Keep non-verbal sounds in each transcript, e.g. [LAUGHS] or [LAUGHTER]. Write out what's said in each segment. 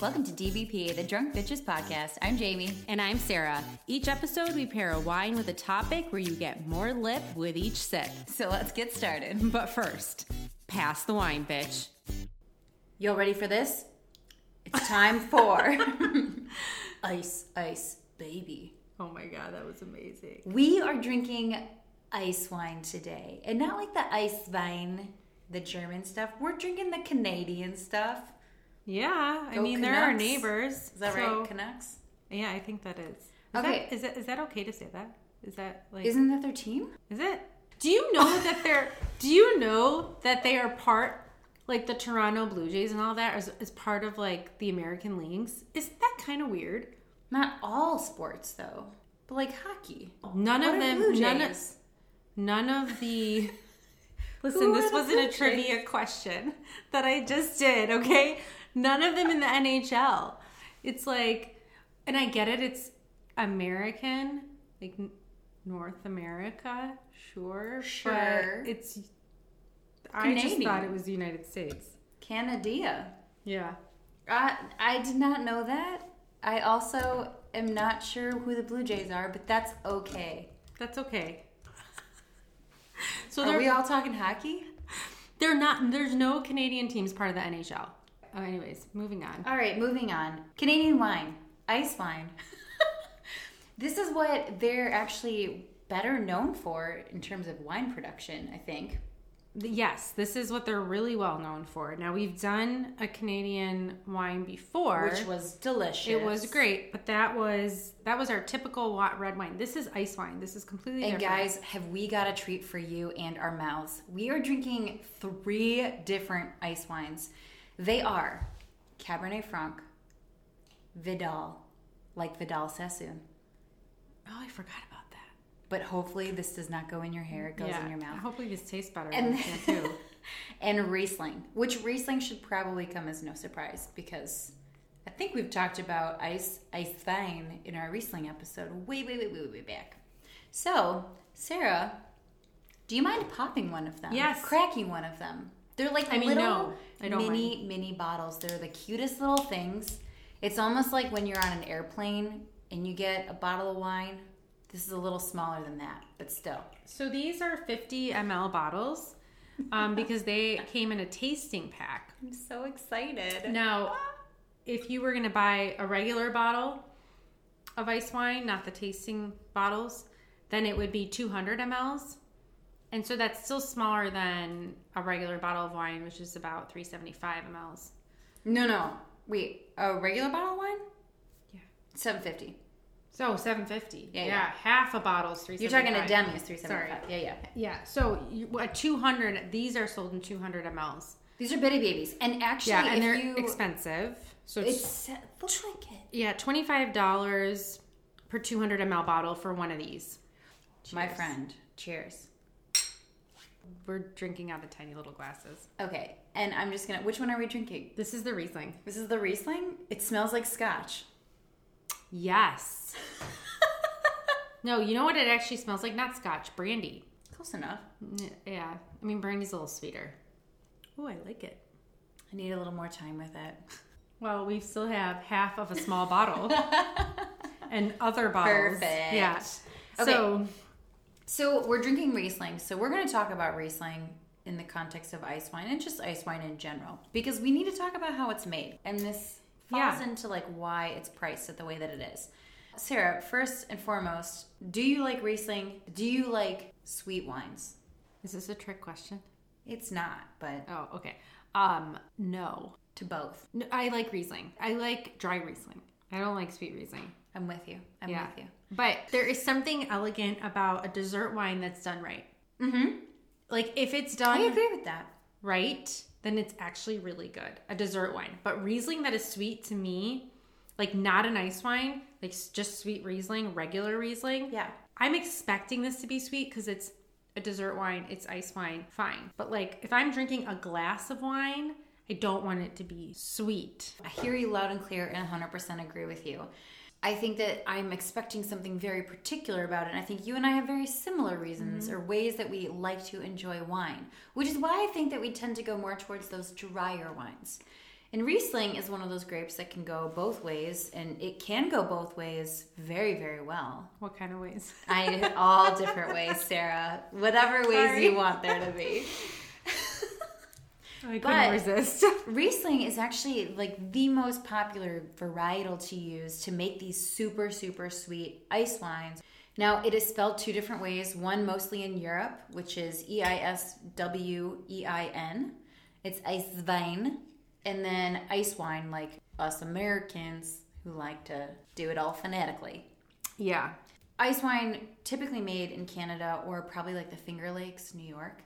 Welcome to DBP, the Drunk Bitches Podcast. I'm Jamie. And I'm Sarah. Each episode, we pair a wine with a topic where you get more lip with each sip. So let's get started. [LAUGHS] But first, pass the wine, bitch. Y'all ready for this? It's time for [LAUGHS] Ice Ice Baby. Oh my god, that was amazing. We are drinking ice wine today. And not like the ice wine, the German stuff. We're drinking the Canadian stuff. Yeah, I Go mean, they're our Canucks. neighbors. Is that so- right? Canucks? Yeah, I think that is. is Okay. That, is, that, is that okay to say that? Is that like. Isn't that their team? Is it? Do you know [LAUGHS] that they're? Do you know that they are part, like the Toronto Blue Jays and all that, is, is part of like the American leagues? Isn't that kind of weird? Not all sports though, but like hockey. None What of are them. Blue None of. Jays? None of the. [LAUGHS] Listen, Who are this the wasn't Blue a Jays? trivia question [LAUGHS] that I just did. Okay, none of them in the NHL. It's like, and I get it. It's American, like North America, sure, Sure. But it's. I just thought it was the United States. Canada. Yeah. I, I did not know that. I also am not sure who the Blue Jays are, but that's okay. That's okay. [LAUGHS] So they're we all talking hockey? they're not. There's no Canadian teams part of the NHL. Oh, anyways, moving on. All right, moving on. Canadian wine, ice wine. [LAUGHS] this is what they're actually better known for in terms of wine production, I think. Yes, this is what they're really well known for. Now we've done a Canadian wine before, Which was delicious. it was great, but that was that was our typical red wine. This is ice wine. This is completely And different. guys, have we got a treat for you and our mouths? We are drinking three different ice wines. They are Cabernet Franc, Vidal, like Vidal Sassoon. oh, I forgot about that. But hopefully this does not go in your hair, it goes yeah, in your mouth. Hopefully this tastes better And- too. [LAUGHS] and Riesling, which Riesling should probably come as no surprise because I think we've talked about ice ice wine in our Riesling episode way, way, way, way, way back. So, Sarah, do you mind popping one of them? Yes. Cracking one of them. They're like I mean, little no, I don't mini, mini bottles. They're the cutest little things. It's almost like when you're on an airplane and you get a bottle of wine. This is a little smaller than that, but still. So these are 50 ml bottles um, because they [LAUGHS] came in a tasting pack. I'm so excited. Now, if you were going to buy a regular bottle of ice wine, not the tasting bottles, then it would be 200 mLs. And so that's still smaller than a regular bottle of wine, which is about 375 mLs. No, no. Wait, a regular bottle of wine? Yeah. 750. So 750. Yeah, Yeah, yeah. half a bottle is You're talking a demi is 375. Sorry. Yeah, yeah. Yeah, so you, a 200, these are sold in 200 mLs. These are bitty babies. And actually, Yeah, and they're you, expensive. So it's, It's uh, the trinket. yeah, $25 per 200 ml bottle for one of these. My friend. Cheers. We're drinking out of tiny little glasses. Okay, and I'm just gonna. Which one are we drinking? This is the Riesling. This is the Riesling. It smells like scotch. Yes. [LAUGHS] no, you know what it actually smells like? Not scotch, brandy. Close enough. Yeah, I mean brandy's a little sweeter. Oh, I like it. I need a little more time with it. Well, we still have half of a small [LAUGHS] bottle and other bottles. Perfect. Yeah. Okay. So So we're drinking Riesling. So we're going to talk about Riesling in the context of ice wine and just ice wine in general because we need to talk about how it's made. And this falls Yeah. into like why it's priced at the way that it is. Sarah, first and foremost, do you like Riesling? Do you like sweet wines? is this a trick question? It's not, but Oh, okay. Um, no. to both. no. I like Riesling. I like dry Riesling. I don't like sweet Riesling. I'm with you. I'm yeah. with you. But there is something elegant about a dessert wine that's done right. Mm-hmm. Like if it's done I agree with that. right, then it's actually really good. A dessert wine. But Riesling that is sweet to me, like not an ice wine, like just sweet Riesling, regular Riesling. Yeah. I'm expecting this to be sweet because it's a dessert wine, it's ice wine, fine. But like if I'm drinking a glass of wine, I don't want it to be sweet. I hear you loud and clear and 100% agree with you. I think that I'm expecting something very particular about it. And I think you and I have very similar reasons mm-hmm. or ways that we like to enjoy wine, which is why I think that we tend to go more towards those drier wines. And Riesling is one of those grapes that can go both ways, and it can go both ways very, very well. What kind of ways? I all different ways, Sarah. Whatever ways Sorry. you want there to be. [LAUGHS] I couldn't But- resist. [LAUGHS] Riesling is actually like the most popular varietal to use to make these super, super sweet ice wines. Now, it is spelled two different ways. One mostly in Europe, which is E I S W E I N. It's Eiswein. And then ice wine, like us Americans who like to do it all phonetically. yeah. Ice wine typically made in Canada or probably like the Finger Lakes, New York.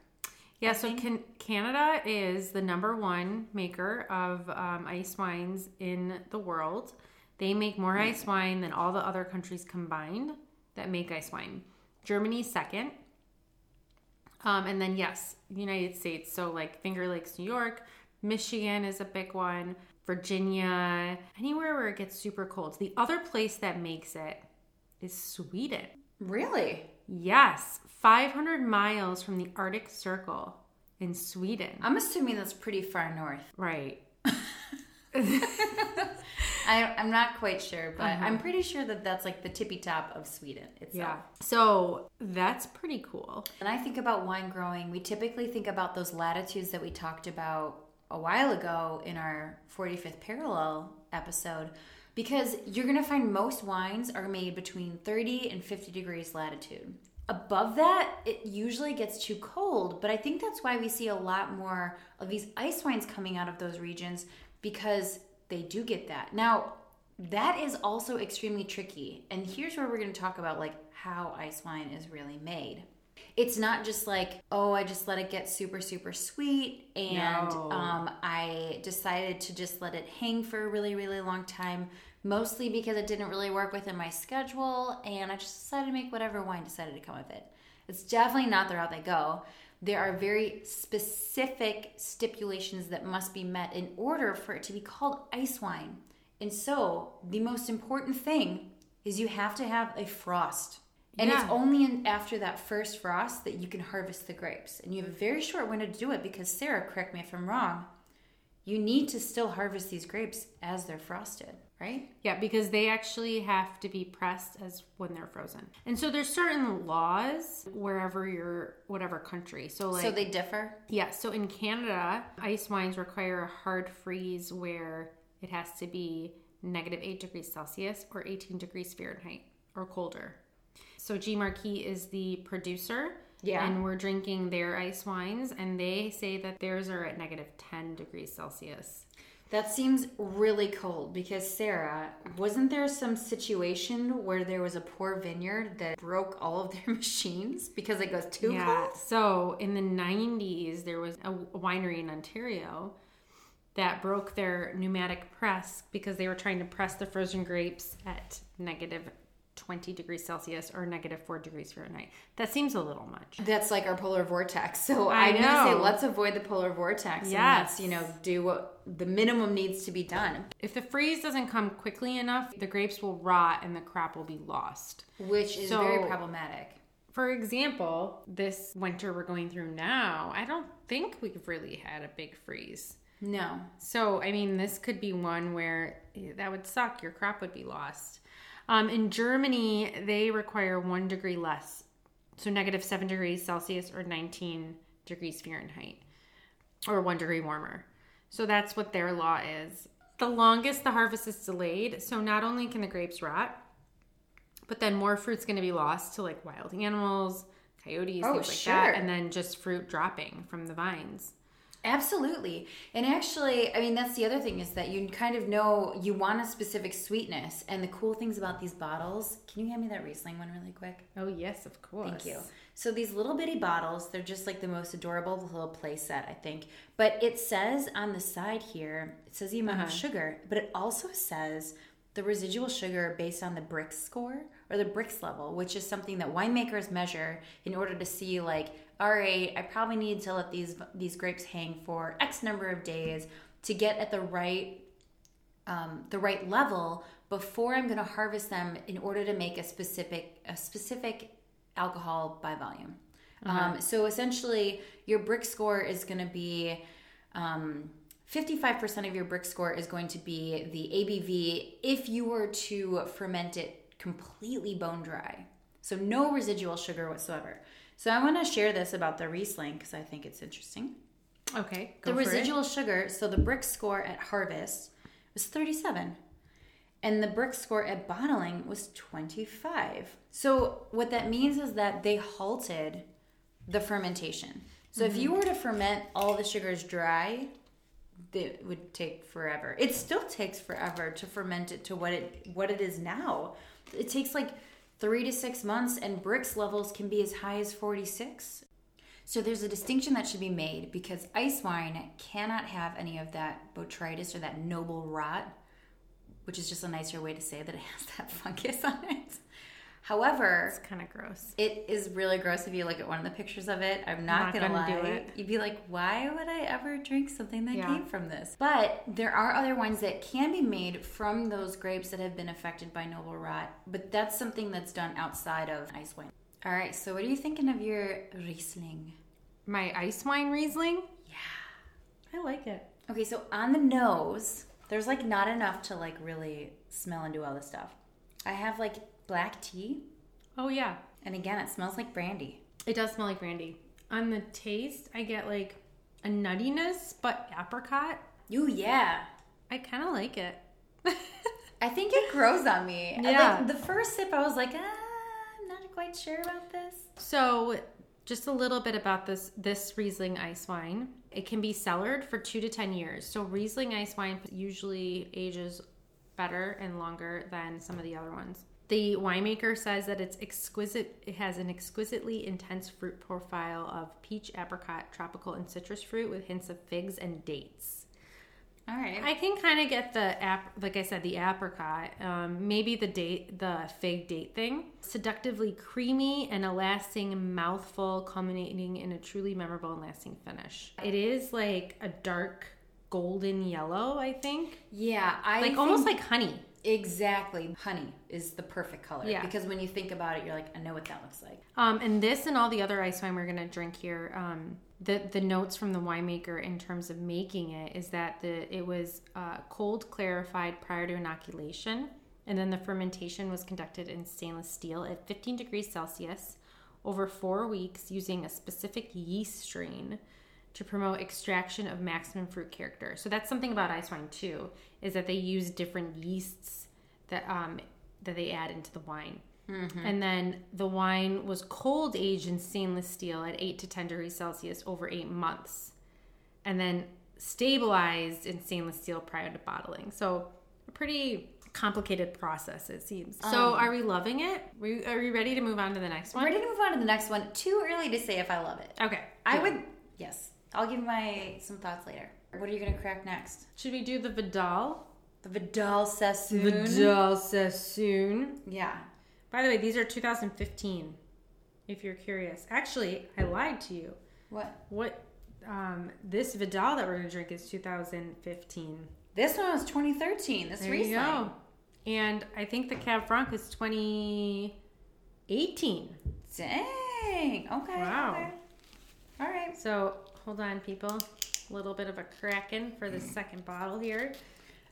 Yeah, so can, Canada is the number one maker of um, ice wines in the world. They make more ice wine than all the other countries combined that make ice wine. Germany's second. Um, and then, yes, United States. So, like Finger Lakes, New York, Michigan is a big one, Virginia, anywhere where it gets super cold. The other place that makes it is Sweden. Really? Yes, 500 miles from the Arctic Circle in Sweden. I'm assuming that's pretty far north. [LAUGHS] Right. [LAUGHS] I, I'm not quite sure, but uh-huh. I'm pretty sure that that's like the tippy top of Sweden itself. Yeah. So that's pretty cool. When I think about wine growing, we typically think about those latitudes that we talked about a while ago in our 45th parallel episode because you're going to find most wines are made between 30 and 50 degrees latitude. Above that, it usually gets too cold, but I think that's why we see a lot more of these ice wines coming out of those regions because they do get that. Now, that is also extremely tricky. And here's where we're going to talk about like how ice wine is really made. It's not just like, oh, I just let it get super, super sweet and No. um, I decided to just let it hang for a really, really long time, mostly because it didn't really work within my schedule and I just decided to make whatever wine decided to come with it. It's definitely not the route they go. There are very specific stipulations that must be met in order for it to be called ice wine. And so, the most important thing is you have to have a frost. And it's only in, after that first frost that you can harvest the grapes. And you have a very short window to do it because, Sarah, correct me if I'm wrong, you need to still harvest these grapes as they're frosted, right? Yeah, because they actually have to be pressed as when they're frozen. And so there's certain laws wherever you're whatever country. So like so they differ? Yeah, so in Canada, ice wines require a hard freeze where it has to be negative 8 degrees Celsius or 18 degrees Fahrenheit or colder. So G Marquis is the producer. Yeah. And we're drinking their ice wines, and they say that theirs are at negative 10 degrees Celsius. That seems really cold because, Sarah, wasn't there some situation where there was a poor vineyard that broke all of their [LAUGHS] machines because it goes too yeah. cold? So in the 90s, there was a winery in Ontario that broke their pneumatic press because they were trying to press the frozen grapes at negative 20 degrees Celsius or negative 4 degrees Fahrenheit. That seems a little much. That's like our polar vortex. [LAUGHS] So I I'm gonna say know. let's avoid the polar vortex. Yes. And let's, you know, do what the minimum needs to be done, If the freeze doesn't come quickly enough, the grapes will rot and the crop will be lost. which is So- very problematic. For example, this winter we're going through now, I don't think we've really had a big freeze. No. So, I mean, this could be one where eh, that would suck. Your crop would be lost. Um, in Germany, they require one degree less. So, negative seven degrees Celsius or 19 degrees Fahrenheit, or one degree warmer. So, that's what their law is. The longest the harvest is delayed. So, not only can the grapes rot, but then more fruit's going to be lost to like wild animals, coyotes, Oh, things like sure. that, and then just fruit dropping from the vines. Absolutely. And actually, I mean, that's the other thing is that you kind of know you want a specific sweetness. And the cool things about these bottles, can you hand me that Riesling one really quick? Oh, yes, of course. Thank you. So these little bitty bottles, they're just like the most adorable little play set, I think. But it says on the side here, it says the amount of uh-huh. sugar, but it also says the residual sugar based on the Brix score or the Brix level, which is something that winemakers measure in order to see like, all right, I probably need to let these these grapes hang for X number of days to get at the right um, the right level before I'm going to harvest them in order to make a specific a specific alcohol by volume. Um, so essentially, your Brix score is going to be um, 55% of your Brix score is going to be the ABV if you were to ferment it completely bone dry. So no residual sugar whatsoever. So I want to share this about the Riesling because I think it's interesting. Okay. Go the for it. residual sugar, so the Brix score at harvest was 37. And the Brix score at bottling was 25. So what that means is that they halted the fermentation. So if you Mm-hmm. were to ferment all the sugars dry, it would take forever. It still takes forever to ferment it to what it what it is now. It takes like 3 to 6 months and Brix levels can be as high as 46. So there's a distinction that should be made because ice wine cannot have any of that botrytis or that noble rot, which is just a nicer way to say that it has that [LAUGHS] fungus on it. However, It's kind of gross. it is really gross if you look at one of the pictures of it. I'm not, Not gonna, gonna lie. do it. You'd be like, why would I ever drink something that Yeah. came from this? But there are other wines that can be made from those grapes that have been affected by noble rot. But that's something that's done outside of ice wine. All right, so what are you thinking of your Riesling? My ice wine Riesling? Yeah. I like it. Okay, so on the nose, there's like not enough to like really smell and do all this stuff. I have like black tea, Oh, yeah. and again, it smells like brandy. It does smell like brandy. On the taste, I get like a nuttiness, but apricot. Ooh, yeah. I kind of like it. [LAUGHS] I think it grows on me. Yeah. Like, the first sip, I was like, ah, I'm not quite sure about this. So, just a little bit about this this Riesling ice wine. It can be cellared for 2 to 10 years. So, Riesling ice wine usually ages better and longer than some of the other ones. The winemaker says that it's exquisite. It has an exquisitely intense fruit profile of peach, apricot, tropical, and citrus fruit with hints of figs and dates. All right. I can kind of get the app, like I said, the apricot, um, maybe the date, the fig date thing. Seductively creamy and a lasting mouthful, culminating in a truly memorable and lasting finish. It is like a dark golden yellow, I think, yeah, I like almost like honey. Exactly. Honey is the perfect color. Yeah. Because when you think about it, you're like, I know what that looks like. Um, and this and all the other ice wine we're gonna drink here, um, the the notes from the winemaker in terms of making it is that the it was uh, cold clarified prior to inoculation, and then the fermentation was conducted in stainless steel at 15 degrees Celsius over four weeks using a specific yeast strain to promote extraction of maximum fruit character. So that's something about ice wine too, is that they use different yeasts that um, that they add into the wine. And then the wine was cold aged in stainless steel at 8 to 10 degrees Celsius over eight months. And then stabilized in stainless steel prior to bottling. So, a pretty complicated process, it seems. So, are we loving it? We- Are we ready to move on to the next one? Ready to move on to the next one. Too early to say if I love it. Okay. I it. would, yes. I'll give my some thoughts later. What are you going to crack next? Should we do the Vidal? The Vidal Sassoon. Vidal Sassoon. Yeah. By the way, these are 2015. If you're curious, actually, I lied to you. What? What um, this Vidal that we're gonna drink is 2015. This one was 2013. This There Riesling. you go. And I think the Cab Franc is 2018. Dang. Okay. Wow. okay. All right. So hold on, people. A little bit of a kraken for the second bottle here.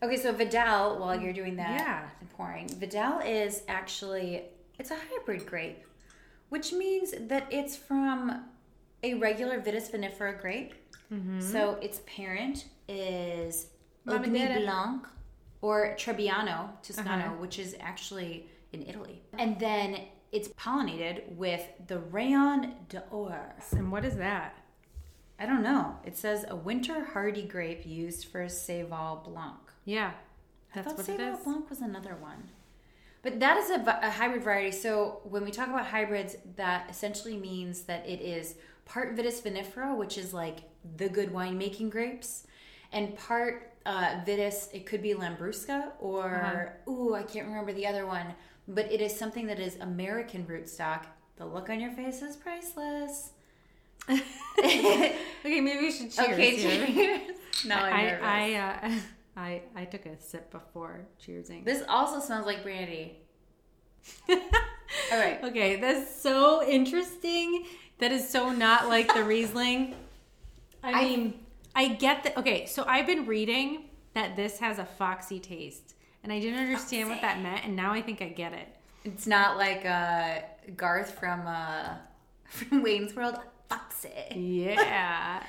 Okay, so Vidal, while you're doing that Yeah. and pouring, Vidal is actually it's a hybrid grape, which means that it's from a regular Vitis vinifera grape. So its parent is Ugni Blanc or Trebbiano Toscano, Uh-huh. which is actually in Italy. And then it's pollinated with the Rayon d'Or. And what is that? I don't know. It says a winter hardy grape used for Seyval Blanc. Yeah, I that's thought what it Sauvignon is. Blanc was another one. But that is a, a hybrid variety. So when we talk about hybrids, that essentially means that it is part Vitis vinifera, which is like the good winemaking grapes, and part uh, Vitis, it could be Lambrusca or, ooh, I can't remember the other one, but it is something that is American rootstock. The look on your face is priceless. [LAUGHS] Okay, maybe we should cheers okay, here. cheers. now I'm I nervous. I, uh, [LAUGHS] I I took a sip before cheersing. This also smells like brandy. [LAUGHS] All right. Okay, that's so interesting. That is so not like the Riesling. I I- mean, I get that. Okay, so I've been reading that this has a foxy taste, and I didn't understand what that meant, and now I think I get it. It's not like uh, Garth from uh, from Wayne's World. Foxy. Yeah.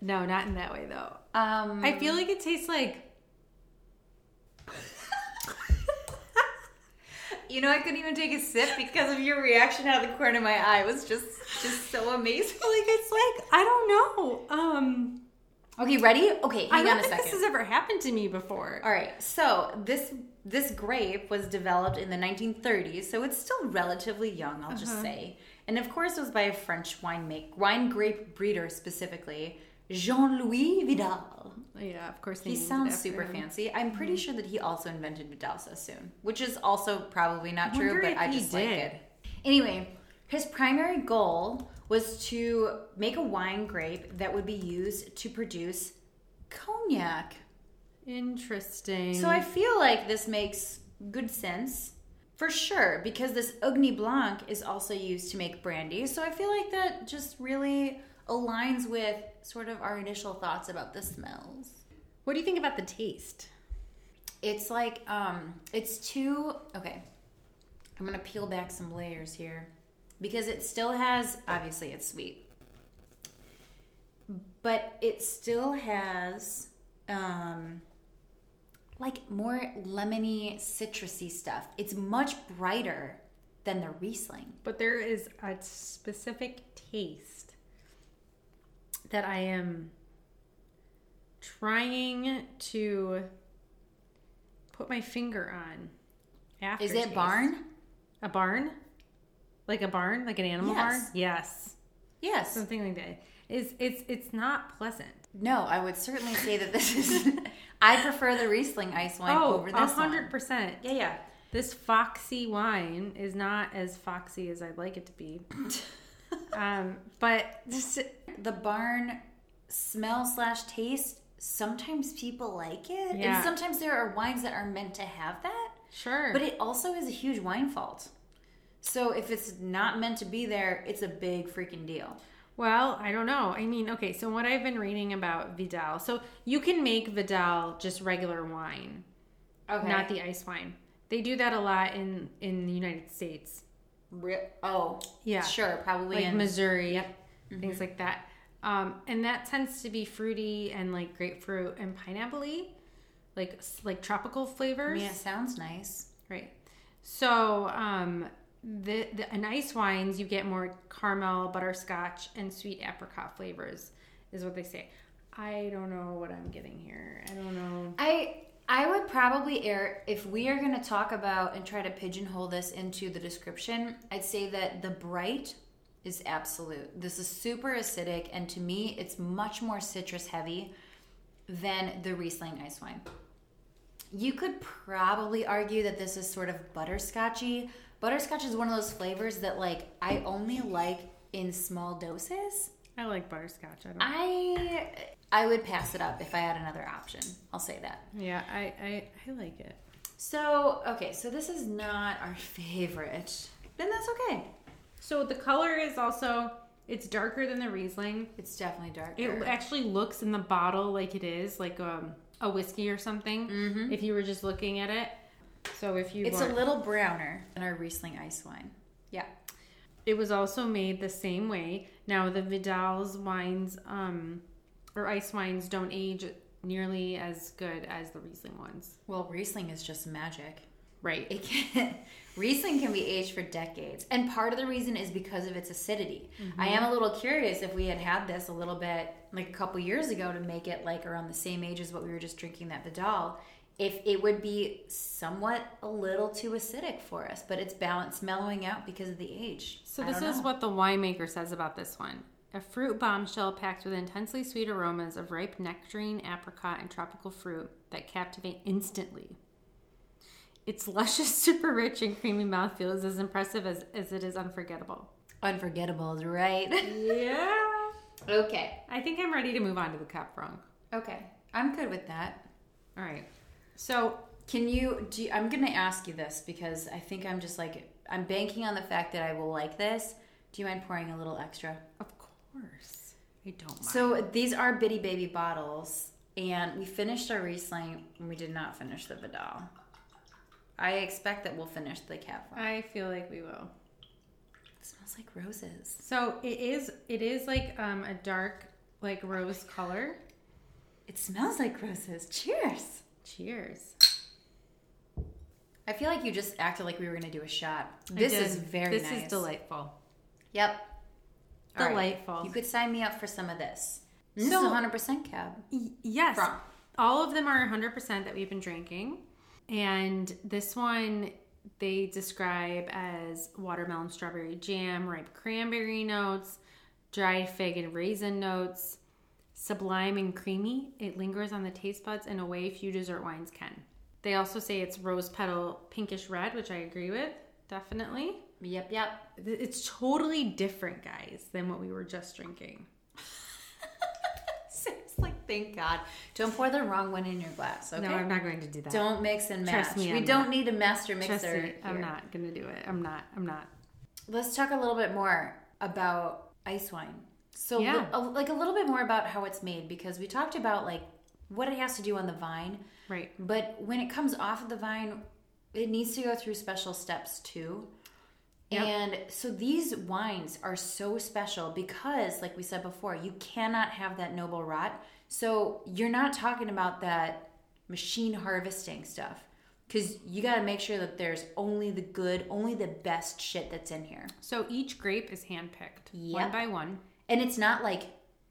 no, not in that way though. Um, I feel like it tastes like [LAUGHS] you know, I couldn't even take a sip because of your reaction out of the corner of my eye. It was just just so amazing. [LAUGHS] like it's like I don't know. Um, Okay, ready? Okay, I hang don't on a think second. this has ever happened to me before. All right, so this this grape was developed in the 1930s, so it's still relatively young, I'll Uh-huh. just say. And of course, it was by a French wine make wine grape breeder specifically, Jean Louis Vidal. Yeah, of course. He sounds super him. fancy. I'm pretty mm-hmm. sure that he also invented Vidal Sassoon, which is also probably not true, but I just like it. Anyway, his primary goal was to make a wine grape that would be used to produce cognac. Interesting. So I feel like this makes good sense. For sure, because this Ugni Blanc is also used to make brandy. So I feel like that just really aligns with sort of our initial thoughts about the smells. what do you think about the taste? It's like um it's too okay. I'm going to peel back some layers here because it still has obviously it's sweet. But it still has um like more lemony citrusy stuff. It's much brighter than the Riesling. But there is a specific taste that I am trying to put my finger on. After Is it barn? A barn? Like a barn? Like an animal barn? Yes. Yes. Yes. Something like that. It's it's it's not pleasant. No, I would certainly say that this is [LAUGHS] I prefer the Riesling ice wine Oh, over a this hundred one. percent. Yeah, yeah. This foxy wine is not as foxy as I'd like it to be. [LAUGHS] um, but this, the barn smell slash taste sometimes people like it Yeah. and sometimes there are wines that are meant to have that sure. but it also is a huge wine fault so if it's not meant to be there it's a big freaking deal Well, I don't know. I mean, okay, so what I've been reading about Vidal. So you can make Vidal just regular wine, not the ice wine. They do that a lot in in the United States. Ri- oh Yeah. sure probably Like in Missouri, things like that. Um, and that tends to be fruity and like grapefruit and pineapple like like tropical flavors. yeah sounds nice Right. So, um, the, the in ice wines, you get more caramel, butterscotch, and sweet apricot flavors, is what they say. I don't know what I'm getting here. I don't know. i i would probably err if we are going to talk about and try to pigeonhole this into the description i'd say that the bright is absolute this is super acidic and to me it's much more citrus heavy than the riesling ice wine you could probably argue that this is sort of butterscotchy butterscotch is one of those flavors that like i only like in small doses I like butterscotch. I don't. i i would pass it up if i had another option i'll say that yeah, I, I I like it. So, okay, so this is not our [LAUGHS] favorite. Then that's okay. So the color is also it's darker than the Riesling. It's definitely darker. It actually looks in the bottle like it is like um, a whiskey or something. If you were just looking at it. So if you it's a little browner than our Riesling ice wine. Yeah. It was also made the same way. Now the Vidal's wines um, or ice wines don't age nearly as good as the Riesling ones. Well, Riesling is just magic. Right. It can [LAUGHS] Riesling can be aged for decades, and part of the reason is because of its acidity. I am a little curious if we had had this a little bit like a couple years ago to make it like around the same age as what we were just drinking that Vidal, if it would be somewhat a little too acidic for us, but it's balanced, mellowing out because of the age. So this is know. what the winemaker says about this one. A fruit bombshell packed with intensely sweet aromas of ripe nectarine, apricot, and tropical fruit that captivate instantly. Its luscious, [LAUGHS] super rich, and creamy mouthfeel is as impressive as, as it is unforgettable. unforgettable, is right? Yeah. [LAUGHS] okay. I think I'm ready to move on to the Cab Franc. Okay. I'm good with that. All right. So Can you do you, I'm going to ask you this because I think I'm just like I'm banking on the fact that I will like this. Do you mind pouring a little extra? Of course. I don't mind. So these are bitty baby bottles, and we finished our Riesling, and we did not finish the Vidal. I expect that we'll finish the Franc. I feel like we will. It smells like roses. So it is. It is like um, a dark, like rose color. It smells like roses. Cheers. Cheers. I feel like you just acted like we were going to do a shot. This is very nice. This nice. is delightful. Yep. All right. Delightful. You could sign me up for some of this. This So- is 100% cab. Y- yes. From. All of them are 100% that we've been drinking. And this one they describe as watermelon strawberry jam, ripe cranberry notes, dried fig and raisin notes, sublime and creamy. It lingers on the taste buds in a way few dessert wines can. They also say it's rose petal pinkish red, which I agree with, definitely. Yep, yep. It's totally different, guys, than what we were just drinking. [LAUGHS] it's like, thank God. Don't pour the wrong one in your glass, okay? No, I'm not going to do that. Don't mix and match. Trust me, we I'm don't not. need a master mixer. Me, I'm not gonna do it. I'm not. I'm not. Let's talk a little bit more about ice wine. So, Yeah. li- a- like a little bit more about how it's made because we talked about like what it has to do on the vine, Right. but when it comes off of the vine, it needs to go through special steps too. Yep. And so these wines are so special because, like we said before, you cannot have that noble rot. So you're not talking about that machine harvesting stuff because you got to make sure that there's only the good, only the best shit that's in here. So each grape is handpicked one by one. And it's not like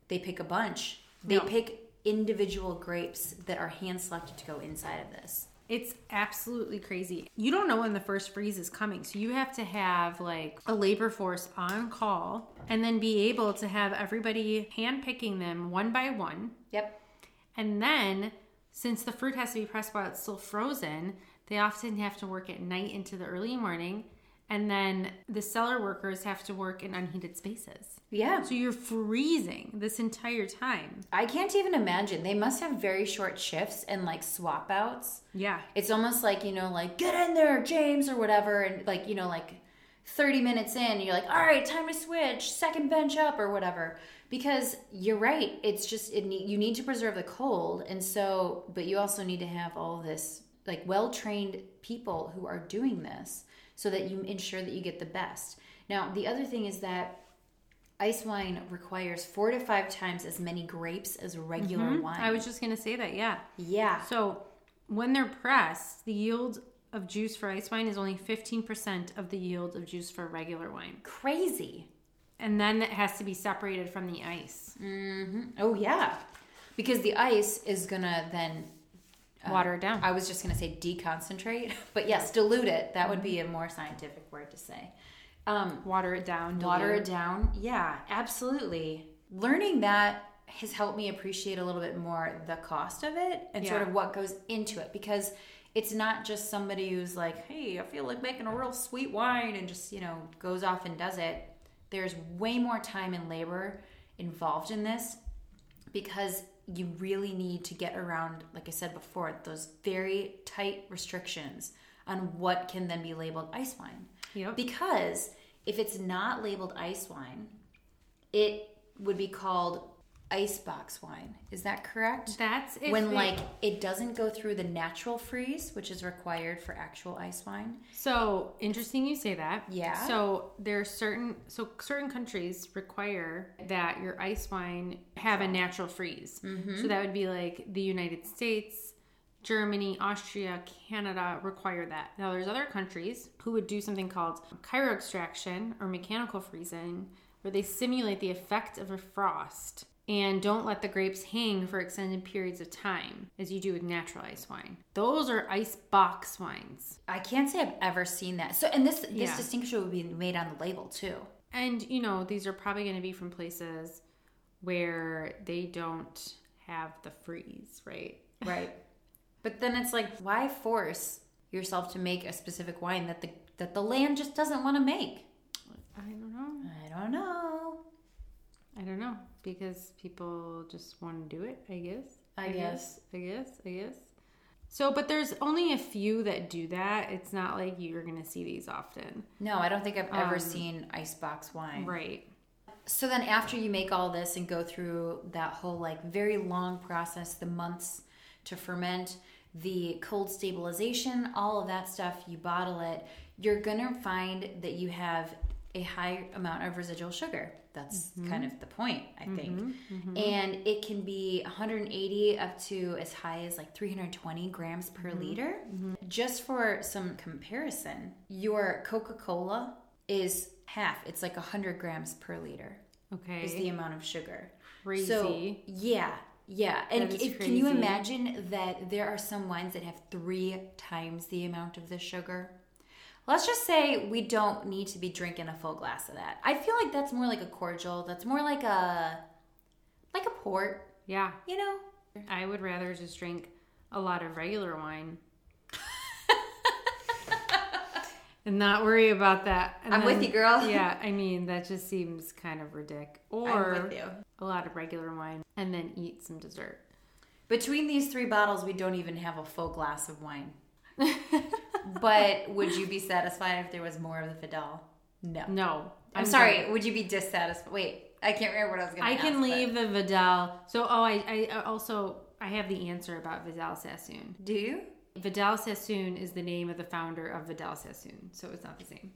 they pick a bunch, they No. pick individual grapes that are hand selected to go inside of this. It's absolutely crazy. You don't know when the first freeze is coming, so you have to have like a labor force on call and then be able to have everybody hand picking them one by one. Yep. And then, since the fruit has to be pressed while it's still frozen, they often have to work at night into the early morning. And then the cellar workers have to work in unheated spaces. Yeah. So you're freezing this entire time. I can't even imagine. They must have very short shifts and like swap outs. Yeah. It's almost like, you know, like, get in there, James, or whatever. And like, you know, like 30 minutes in, you're like, all right, time to switch, second bench up, or whatever. Because you're right. It's just, it need, you need to preserve the cold. And so, but you also need to have all this, like, well trained people who are doing this so that you ensure that you get the best. Now, the other thing is that ice wine requires four to five times as many grapes as regular mm-hmm. wine. I was just going to say that. Yeah. yeah. So when they're pressed, the yield of juice for ice wine is only 15% of the yield of juice for regular wine. Crazy. And then it has to be separated from the ice. Mm-hmm. Oh yeah, because the ice is gonna then Water it down. I was just gonna say deconcentrate, [LAUGHS] but yes, dilute it. That would be a more scientific word to say. Um, Water it down. water it down. Yeah, absolutely. Learning that has helped me appreciate a little bit more the cost of it and sort of what goes into it because it's not just somebody who's like, "Hey, I feel like making a real sweet wine," and just you know goes off and does it. There's way more time and labor involved in this because you really need to get around, like I said before, those very tight restrictions on what can then be labeled ice wine. Yep. Because if it's not labeled ice wine, it would be called icebox wine. Is that correct? That's when it- like it doesn't go through the natural freeze, which is required for actual ice wine. So interesting you say that. Yeah. So there are certain so certain countries require that your ice wine have a natural freeze. Mm-hmm. So that would be like the United States, Germany, Austria, Canada require that. Now there's other countries who would do something called cryo extraction or mechanical freezing, where they simulate the effect of a frost and don't let the grapes hang for extended periods of time as you do with natural ice wine. Those are ice box wines. I can't say I've ever seen that. So, and this this Yeah. distinction would be made on the label too. And you know, these are probably going to be from places where they don't have the freeze, right? Right. but then it's like, why force yourself to make a specific wine that the that the land just doesn't want to make? I don't know. I don't know. I don't know because people just want to do it, I guess. I guess. I guess. I guess. So, but there's only a few that do that. It's not like you're going to see these often. No, I don't think I've ever Um, seen icebox wine. Right. So then after you make all this and go through that whole like very long process, the months to ferment, the cold stabilization, all of that stuff, you bottle it, you're going to find that you have a high amount of residual sugar. That's mm-hmm. kind of the point, I mm-hmm. think. Mm-hmm. And it can be 180 up to as high as like 320 grams per liter. Just for some comparison, your Coca Cola is half, it's like 100 grams per liter Okay. is the amount of sugar. Crazy. So yeah, yeah. And That is if, can you imagine that there are some wines that have three times the amount of the sugar? Let's just say we don't need to be drinking a full glass of that. I feel like that's more like a cordial. That's more like a like a port. yeah. You know? I would rather just drink a lot of regular wine. [LAUGHS] and not worry about that. And I'm with you, girl. [LAUGHS] Yeah, I mean that just seems kind of ridiculous. I'm Or with you. a lot of regular wine and then eat some dessert. Between these three bottles, we don't even have a full glass of wine. [LAUGHS] but would you be satisfied if there was more of the Vidal? No. No, I'm, sorry. Would you be dissatisfied? Wait, I can't remember what I was going to say. I ask. can but- leave the Vidal. So, oh, I, I uh, also I have the answer about Vidal Sassoon. Do you? Vidal Sassoon is the name of the founder of Vidal Sassoon, so it's not the same.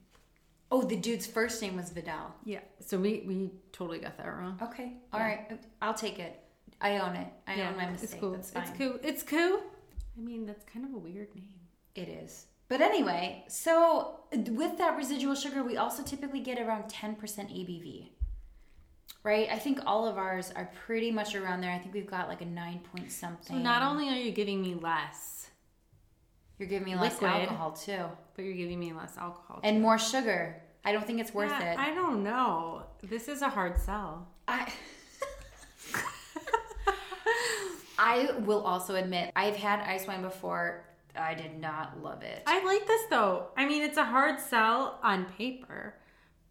Oh, the dude's first name was Vidal. Yeah. So we we totally got that wrong. Okay. all right. I'll take it. I own it. I own my mistake. It's cool. That's fine. It's cool. It's cool. I mean, that's kind of a weird name. It is. But anyway, so with that residual sugar, we also typically get around 10% ABV. Right? I think all of ours are pretty much around there. I think we've got like a 9 point something. So not only are you giving me less, You're giving me less liquid. alcohol too. but you're giving me less alcohol. And more sugar. I don't think it's worth Yeah, it. I don't know. This is a hard sell. I [LAUGHS] I will also admit I've had ice wine before. I did not love it. I like this though. I mean, it's a hard sell on paper,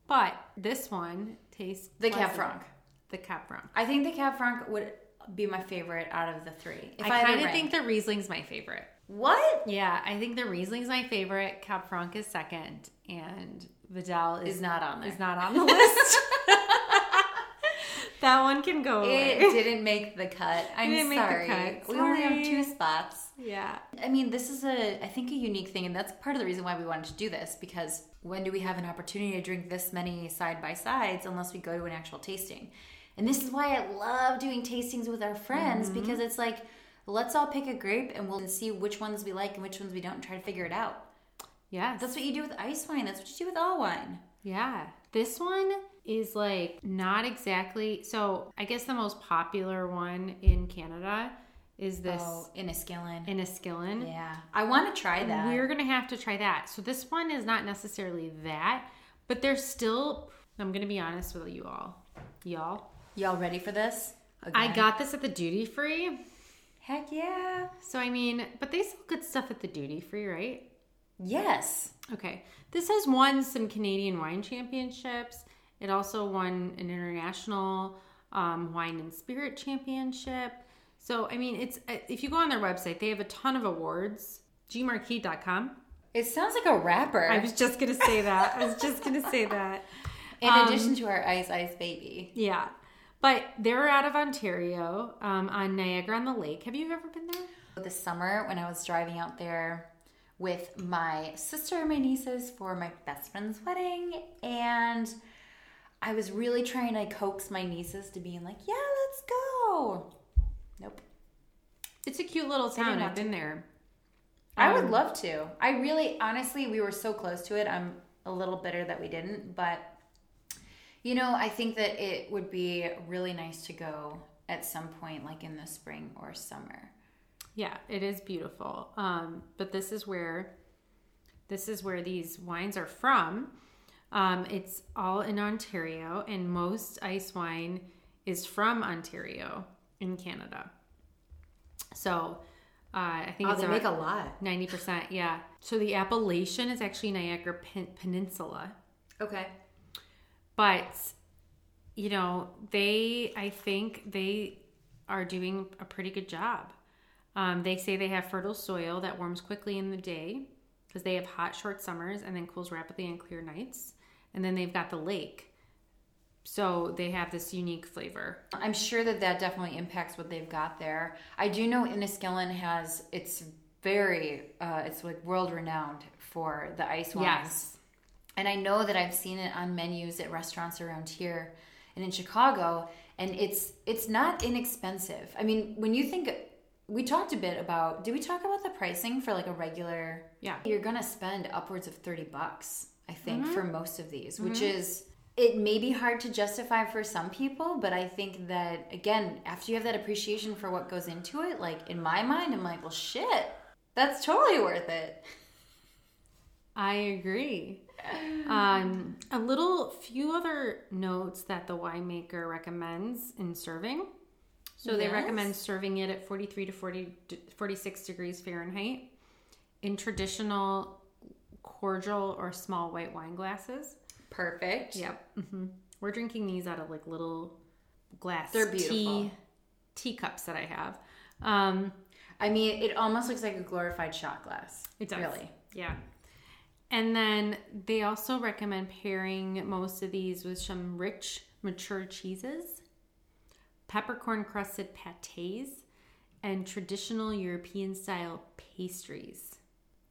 but this one tastes the Cab pleasant. Franc. The Cab Franc. I think the Cab Franc would be my favorite out of the three. If I to kind of think the Riesling's my favorite. what Yeah, I think the Riesling's my favorite. Cab Franc is second, and Vidal is, is not on there. is not on the list. [LAUGHS] that one can go away. It didn't [LAUGHS] make the cut. I'm didn't make the sorry. cut. We only have two spots. yeah. I mean, this is a I think a unique thing, and that's part of the reason why we wanted to do this because when do we have an opportunity to drink this many side by sides unless we go to an actual tasting? And this is why I love doing tastings with our friends Mm-hmm. because it's like let's all pick a grape and we'll see which ones we like and which ones we don't and try to figure it out. Yeah. That's what you do with ice wine. That's what you do with all wine. Yeah. This one is like not exactly. So I guess the most popular one in Canada is this Oh. Inniskillin. Yeah, I want to try that. We're gonna have to try that. So this one is not necessarily that, but there's still. I'm gonna be honest with you all, y'all. Y'all ready for this? I got this at the duty free. Heck yeah. So I mean, but they sell good stuff at the duty free, right? Yes. Okay. This has won some Canadian wine championships. It also won an international um, wine and spirit championship. So, I mean, it's if you go on their website, they have a ton of awards. gmarquis.com. It sounds like a rapper. I was just going to say that. I was just going to say that. [LAUGHS] In Um, addition to our Ice Ice Baby. Yeah. But they're out of Ontario um, on Niagara on the Lake. Have you ever been there? This summer, when I was driving out there with my sister and my nieces for my best friend's wedding, and I was really trying to coax my nieces to being like, yeah, let's go. Nope. It's a cute little town. I've been there. I would Um, love to. I really, honestly, we were so close to it. I'm a little bitter that we didn't, but you know, I think that it would be really nice to go at some point, like in the spring or summer. Yeah, it is beautiful. Um, but this is where this is where these wines are from. Um, it's all in Ontario, and most ice wine is from Ontario in Canada. So uh, I think Oh, it's they make a lot. ninety percent. Yeah. So the appellation is actually Niagara Pen- Peninsula, Okay. but you know they i think they are doing a pretty good job um, they say they have fertile soil that warms quickly in the day because they have hot short summers and then cools rapidly on clear nights and then they've got the lake So they have this unique flavor. I'm sure that that definitely impacts what they've got there. I do know Inniskillin has it's very uh, it's like world renowned for the ice wines. Yes. And I know that I've seen it on menus at restaurants around here and in Chicago, and it's it's not inexpensive. I mean, when you think we talked a bit about did we talk about the pricing for like a regular Yeah. you're gonna spend upwards of 30 bucks i think Mm-hmm. for most of these which is it may be hard to justify for some people but i think that again after you have that appreciation for what goes into it like in my mind i'm like well shit that's totally worth it I agree. [LAUGHS] Um, a little few other notes that the winemaker recommends in serving. So they recommend serving it at 43 to 40, 46 degrees Fahrenheit in traditional cordial or small white wine glasses. perfect Yep. hmm We're drinking these out of like little glass They're beautiful. tea teacups that I have. Um, i mean it almost looks like a glorified shot glass It does. really Yeah. And then they also recommend pairing most of these with some rich, mature cheeses, peppercorn crusted pates, and traditional European style pastries.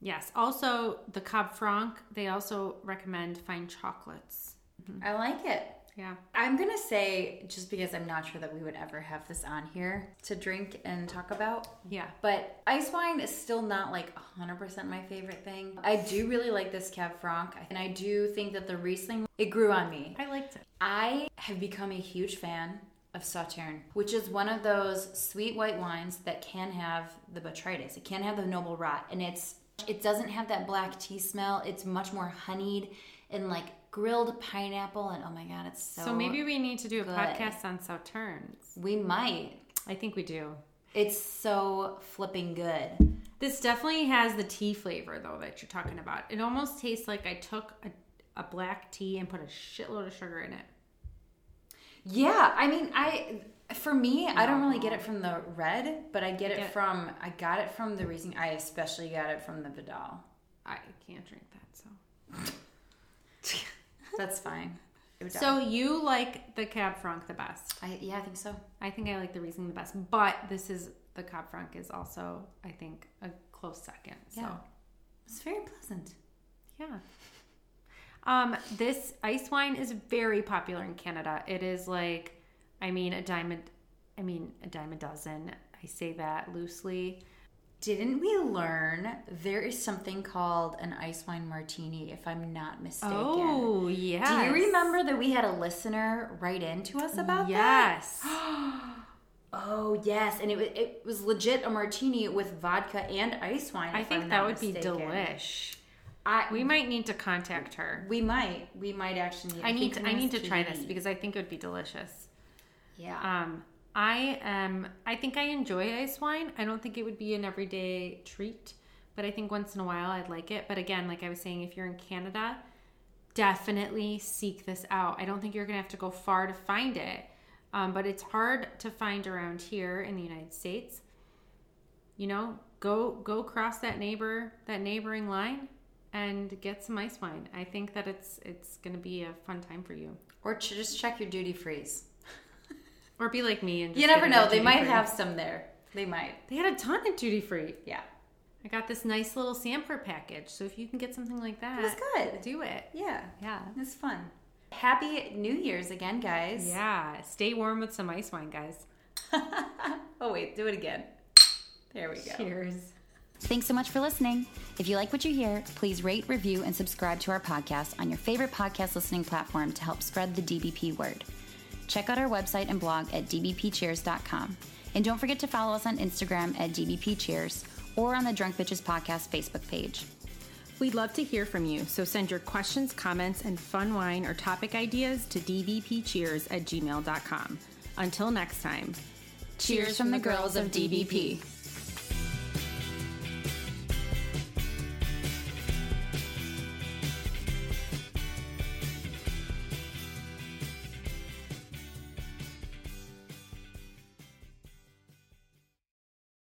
Yes. Also, the Cab Franc, they also recommend fine chocolates. Mm-hmm. i like it Yeah. I'm gonna say just because I'm not sure that we would ever have this on here to drink and talk about. Yeah. But ice wine is still not like 100% my favorite thing. I do really like this Cab Franc, and I do think that the Riesling it grew on me. I liked it. I have become a huge fan of Sauterne, which is one of those sweet white wines that can have the botrytis. It can have the noble rot, and it's it doesn't have that black tea smell. It's much more honeyed and like grilled pineapple, and oh my god, it's so. So, maybe we need to do a good. podcast on Sauternes. we might. I think we do. It's so flipping good. This definitely has the tea flavor though that you're talking about. It almost tastes like I took a, a black tea and put a shitload of sugar in it. Yeah, I mean, I for me, I don't really get it from the red, but I get it Get- from I got it from the Riesling. I especially got it from the Vidal. I can't drink that, so. [LAUGHS] That's fine. So you like the Cab Franc the best. I yeah, I think so. I think I like the Riesling the best, but this is the Cab Franc is also I think a close second. So Yeah. It's very pleasant. yeah. Um, this ice wine is very popular in Canada. It is like, I mean, a diamond. I mean, a dime a dozen. I say that loosely. Didn't we learn there is something called an ice wine martini, if I'm not mistaken? Oh, yes. Do you remember that we had a listener write in to us about that? Yes. [GASPS] Oh yes, and it was it was legit a martini with vodka and ice wine. I think that would be delish. I We might need to contact her. we might we might actually. Need, I need to, I need to try this because I think it would be delicious. Yeah. Um, I am. I think I enjoy ice wine. I don't think it would be an everyday treat, but I think once in a while I'd like it. But again, like I was saying, if you're in Canada, definitely seek this out. I don't think you're gonna have to go far to find it, um, but it's hard to find around here in the United States. You know, go go cross that neighbor that neighboring line and get some ice wine. I think that it's it's gonna be a fun time for you. or just check your duty frees. Or be like me and just You never know; they might duty-free. have some there. They might. They had a ton of duty free. Yeah, I got this nice little sampler package. So if you can get something like that, That's good. Do it. yeah, Yeah. it's fun. Happy New Year's again, guys. Yeah. Stay warm with some ice wine, guys. [LAUGHS] Oh wait, do it again. There we go. Cheers. Thanks so much for listening. If you like what you hear, please rate, review, and subscribe to our podcast on your favorite podcast listening platform to help spread the DBP word. Check out our website and blog at dbpcheers.com. And don't forget to follow us on Instagram at dbpcheers or on the Drunk Bitches Podcast Facebook page. We'd love to hear from you, so send your questions, comments, and fun wine or topic ideas to dbpcheers at gmail.com. Until next time, Cheers from the girls of DBP.